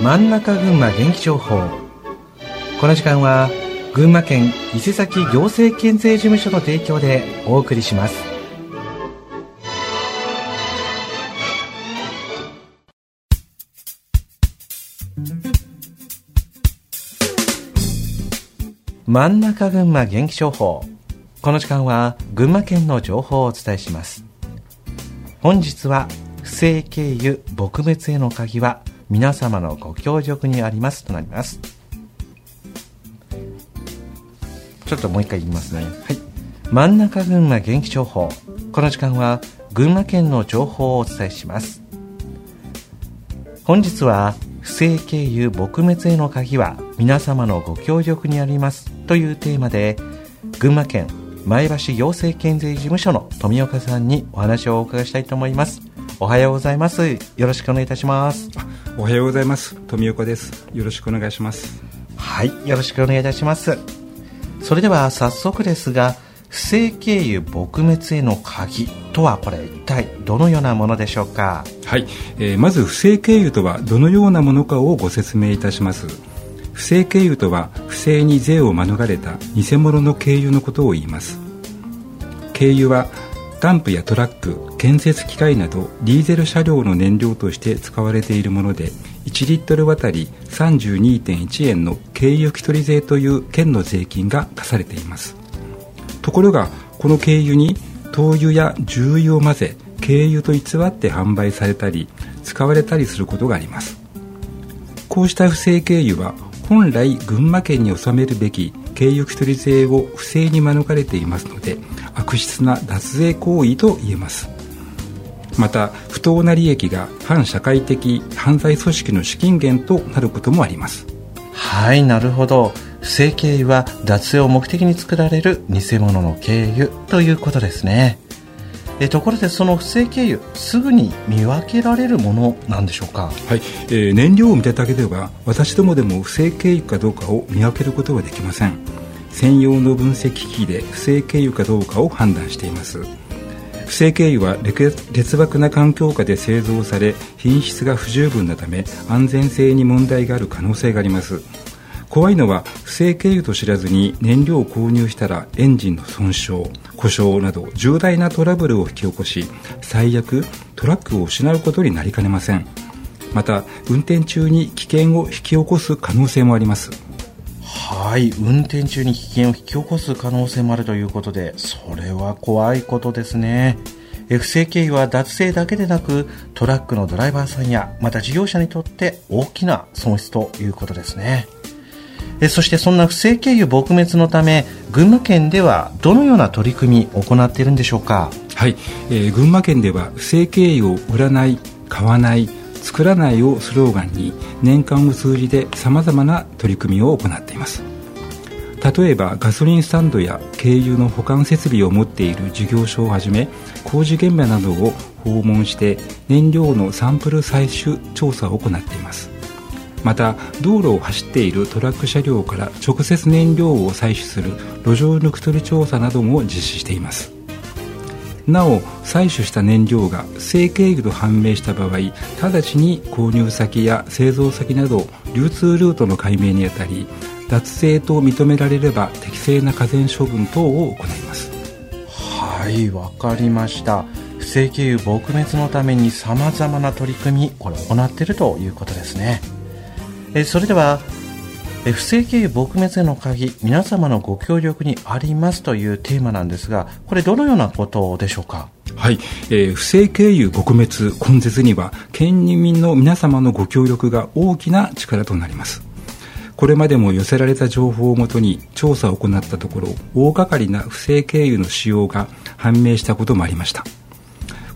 真ん中群馬元気情報この時間は群馬県伊勢崎行政県税事務所の提供でお送りします。真ん中群馬元気情報この時間は群馬県の情報をお伝えします。本日は不正経由撲滅への鍵は皆様のご協力にありますとなります。ちょっともう一回言いますね。はい。真ん中群馬元気情報この時間は群馬県の情報をお伝えします。本日は不正経由撲滅への鍵は皆様のご協力にあります。というテーマで群馬県前橋行政県税事務所の富岡さんにお話をお伺いしたいと思います。おはようございます。よろしくお願いいたしますおはようございます。富岡です。よろしくお願いします。はいよろしくお願いいたします。それでは早速ですが不正経由撲滅への鍵とはこれ一体どのようなものでしょうか？はい、えー、まず不正経由とはどのようなものかをご説明いたします。不正経由とは不正に税を免れた偽物の経由のことを言います。経由はダンプやトラック建設機械などディーゼル車両の燃料として使われているもので1リットル当たり32.1円の経由引取税という県の税金が課されています。ところがこの経由に灯油や重油を混ぜ経由と偽って販売されたり使われたりすることがあります。こうした不正経由は本来群馬県に納めるべき経由引取税を不正に免れていますので悪質な脱税行為と言えます。また不当な利益が反社会的犯罪組織の資金源となることもあります。はいなるほど。不正経由は脱税を目的に作られる偽物の経由ということですね。えところでその不正経由すぐに見分けられるものなんでしょうか？はい、えー、燃料を見ただけでは私どもでも不正経由かどうかを見分けることはできません専用の分析機器で不正経由かどうかを判断しています。不正経由は劣悪な環境下で製造され品質が不十分なため安全性に問題がある可能性があります。怖いのは不正経由と知らずに燃料を購入したらエンジンの損傷故障など重大なトラブルを引き起こし最悪トラックを失うことになりかねません。また運転中に危険を引き起こす可能性もあります。はい。運転中に危険を引き起こす可能性もあるということでそれは怖いことですね。不正経由は脱税だけでなくトラックのドライバーさんやまた事業者にとって大きな損失ということですね。そしてそんな不正経由撲滅のため群馬県ではどのような取り組みを行っているんでしょうか？はい、えー、群馬県では不正経由を売らない買わない作らないをスローガンに年間を通じてさまざまな取り組みを行っています。例えばガソリンスタンドや軽油の保管設備を持っている事業所をはじめ工事現場などを訪問して燃料のサンプル採取調査を行っています。また道路を走っているトラック車両から直接燃料を採取する路上抜き取り調査なども実施しています。なお採取した燃料が正経由と判明した場合直ちに購入先や製造先など流通ルートの解明にあたり脱税と認められれば適正な課税処分等を行います。はいわかりました。不正経由撲滅のためにさまざまな取り組みこれ行っているということですね。えそれでは不正経由撲滅への鍵皆様のご協力にありますというテーマなんですがこれどのようなことでしょうか？はい、えー、不正経由撲滅根絶には県民の皆様のご協力が大きな力となります。これまでも寄せられた情報をもとに調査を行ったところ大掛かりな不正経由の使用が判明したこともありました。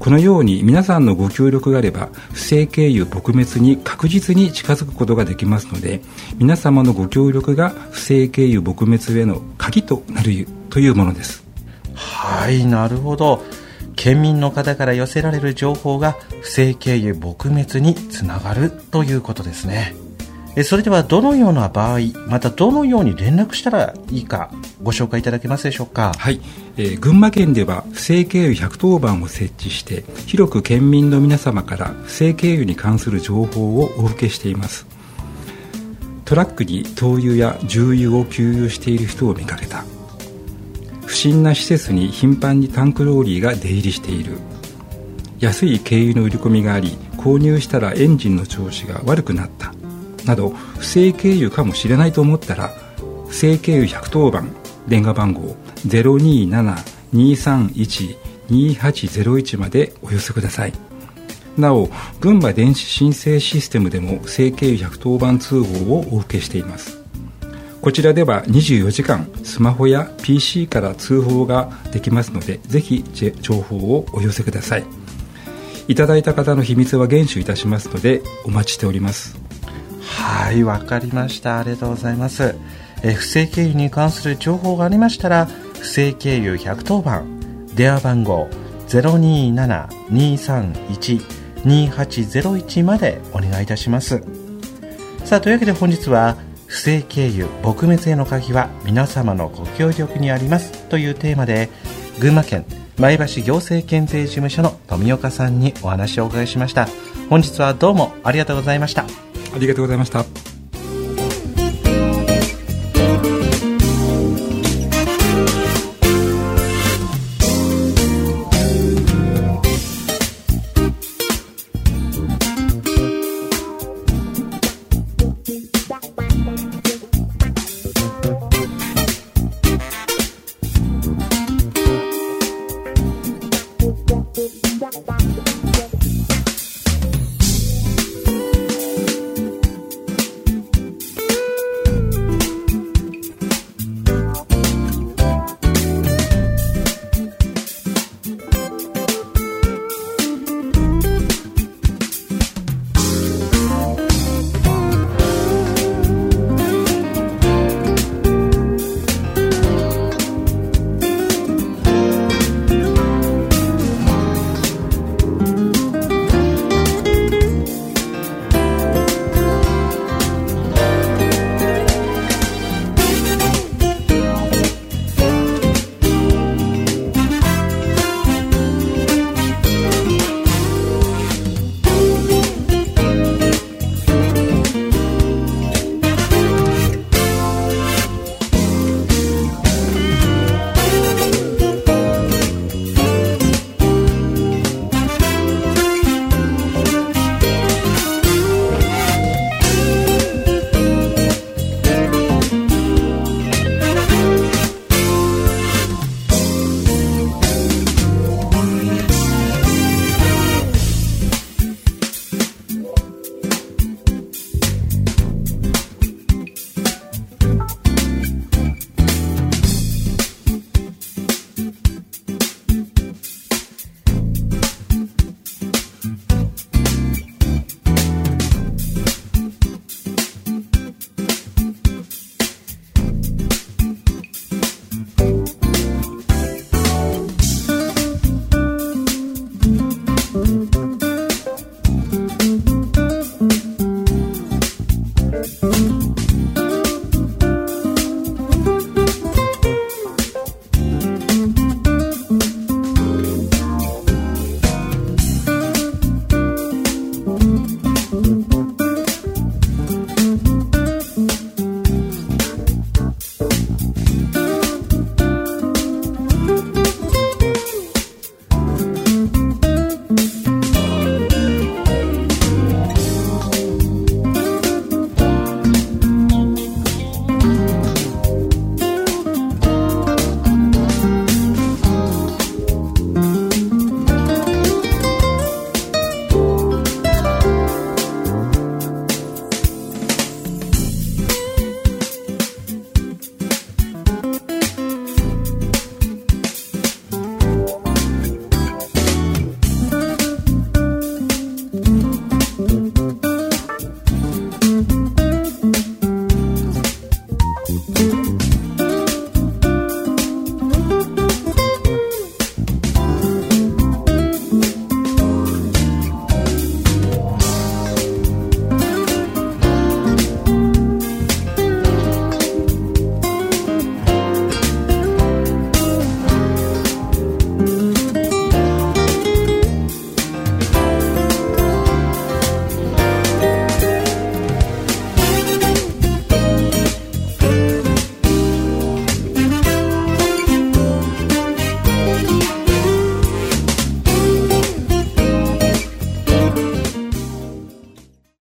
このように皆さんのご協力があれば不正経由撲滅に確実に近づくことができますので皆様のご協力が不正経由撲滅への鍵となるというものです。はいなるほど。県民の方から寄せられる情報が不正経由撲滅につながるということですね。それではどのような場合またどのように連絡したらいいかご紹介いただけますでしょうか？はい、えー、群馬県では不正経由110番を設置して広く県民の皆様から不正経由に関する情報をお受けしています。トラックに灯油や重油を給油している人を見かけた。不審な施設に頻繁にタンクローリーが出入りしている。安い軽油の売り込みがあり購入したらエンジンの調子が悪くなった。など不正経由かもしれないと思ったら不正経由110番電話番号027-231-2801までお寄せください。なお群馬電子申請システムでも不正経由110番通報をお受けしています。こちらでは24時間スマホや PC から通報ができますのでぜひ情報をお寄せください。いただいた方の秘密は厳守いたしますのでお待ちしております。はいわかりました。ありがとうございます。え不正経由に関する情報がありましたら不正経由110番電話番号027-231-2801までお願いいたします。さあというわけで本日は不正経由撲滅への鍵は皆様のご協力にあります。というテーマで群馬県前橋行政県税事務所の富岡さんにお話をお伺いしました。本日はどうもありがとうございました。ありがとうございました。